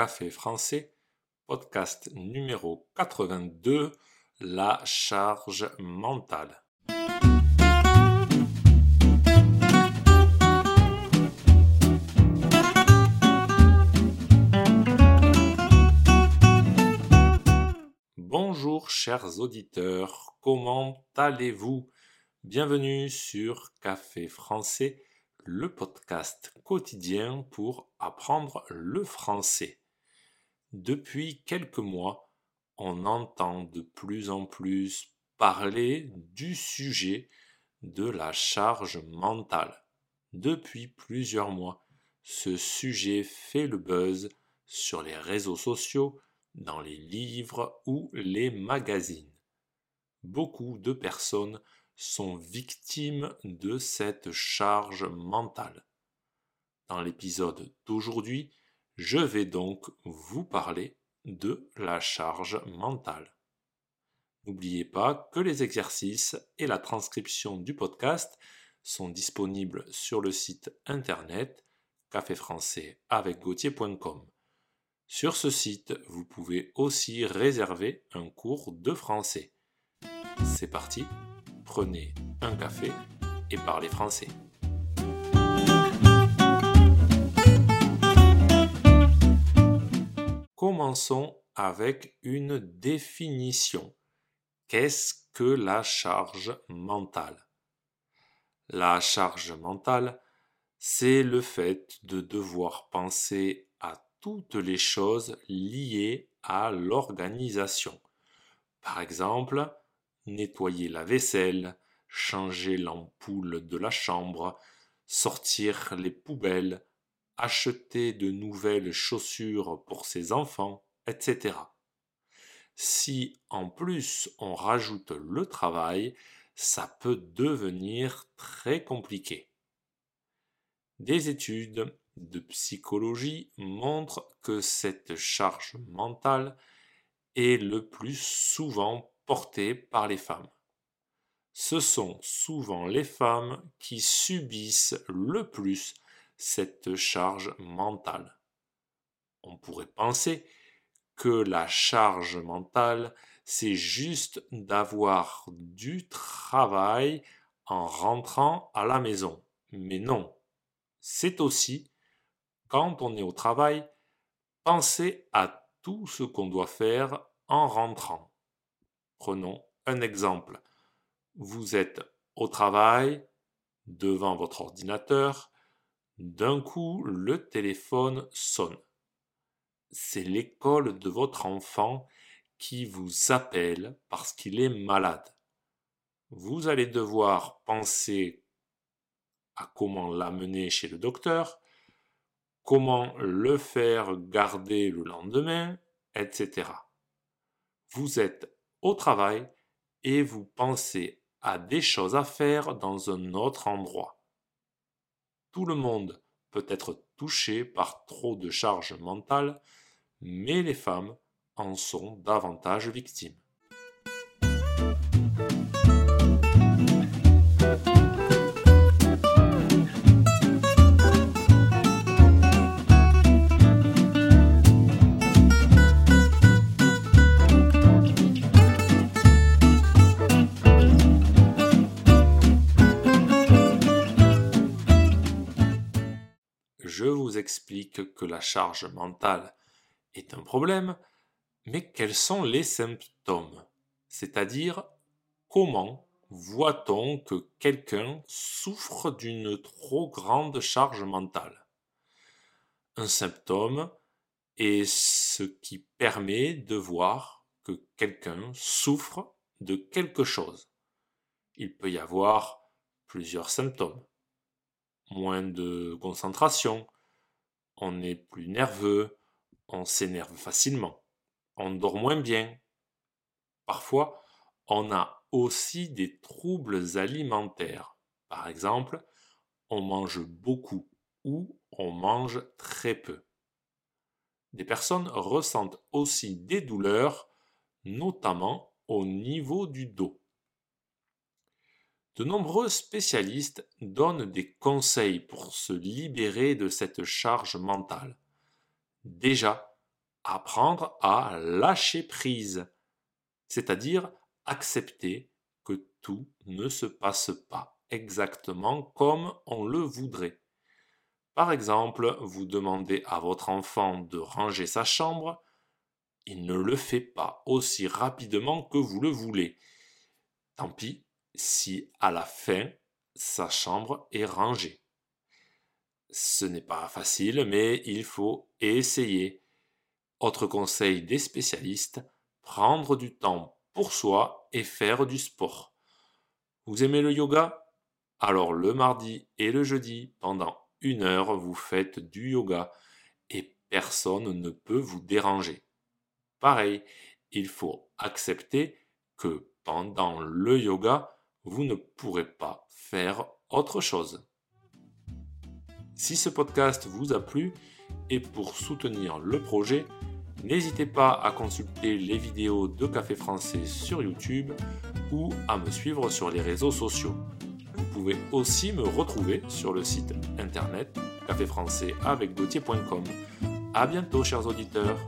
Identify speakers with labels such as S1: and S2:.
S1: Café français, podcast numéro 82, la charge mentale. Bonjour chers auditeurs, comment allez-vous? Bienvenue sur Café français le podcast quotidien pour apprendre le français. Depuis quelques mois, on entend de plus en plus parler du sujet de la charge mentale. Depuis plusieurs mois, ce sujet fait le buzz sur les réseaux sociaux, dans les livres ou les magazines. Beaucoup de personnes sont victimes de cette charge mentale. Dans l'épisode d'aujourd'hui, je vais donc vous parler de la charge mentale. N'oubliez pas que les exercices et la transcription du podcast sont disponibles sur le site internet caféfrançais avec Sur ce site, vous pouvez aussi réserver un cours de français. C'est parti prenez un café et parlez français. Commençons avec une définition. Qu'est-ce que la charge mentale? La charge mentale, c'est le fait de devoir penser à toutes les choses liées à l'organisation. Par exemple, nettoyer la vaisselle, changer l'ampoule de la chambre, sortir les poubelles, acheter de nouvelles chaussures pour ses enfants, etc. Si en plus on rajoute le travail, ça peut devenir très compliqué. Des études de psychologie montrent que cette charge mentale est le plus souvent portées par les femmes. Ce sont souvent les femmes qui subissent le plus cette charge mentale. On pourrait penser que la charge mentale, c'est juste d'avoir du travail en rentrant à la maison. Mais non, c'est aussi, quand on est au travail, penser à tout ce qu'on doit faire en rentrant. Prenons un exemple. Vous êtes au travail, devant votre ordinateur, d'un coup le téléphone sonne. C'est l'école de votre enfant qui vous appelle parce qu'il est malade. Vous allez devoir penser à comment l'amener chez le docteur, comment le faire garder le lendemain, etc. Vous êtes au travail et vous pensez à des choses à faire dans un autre endroit. Tout le monde peut être touché par trop de charge mentale, mais les femmes en sont davantage victimes. Explique que la charge mentale est un problème, mais quels sont les symptômes? C'est-à-dire comment voit-on que quelqu'un souffre d'une trop grande charge mentale? Un symptôme est ce qui permet de voir que quelqu'un souffre de quelque chose. Il peut y avoir plusieurs symptômes. Moins de concentration, on est plus nerveux, on s'énerve facilement, on dort moins bien. Parfois, on a aussi des troubles alimentaires. Par exemple, on mange beaucoup ou on mange très peu. Des personnes ressentent aussi des douleurs, notamment au niveau du dos. De nombreux spécialistes donnent des conseils pour se libérer de cette charge mentale. Déjà, apprendre à lâcher prise, c'est-à-dire accepter que tout ne se passe pas exactement comme on le voudrait. Par exemple, vous demandez à votre enfant de ranger sa chambre, il ne le fait pas aussi rapidement que vous le voulez. Tant pis si à la fin sa chambre est rangée. Ce n'est pas facile, mais il faut essayer. Autre conseil des spécialistes, prendre du temps pour soi et faire du sport. Vous aimez le yoga? Alors le mardi et le jeudi, pendant une heure, vous faites du yoga et personne ne peut vous déranger. Pareil, il faut accepter que pendant le yoga, vous ne pourrez pas faire autre chose. Si ce podcast vous a plu et pour soutenir le projet, n'hésitez pas à consulter les vidéos de Café Français sur YouTube ou à me suivre sur les réseaux sociaux. Vous pouvez aussi me retrouver sur le site internet caféfrançais avec A bientôt chers auditeurs.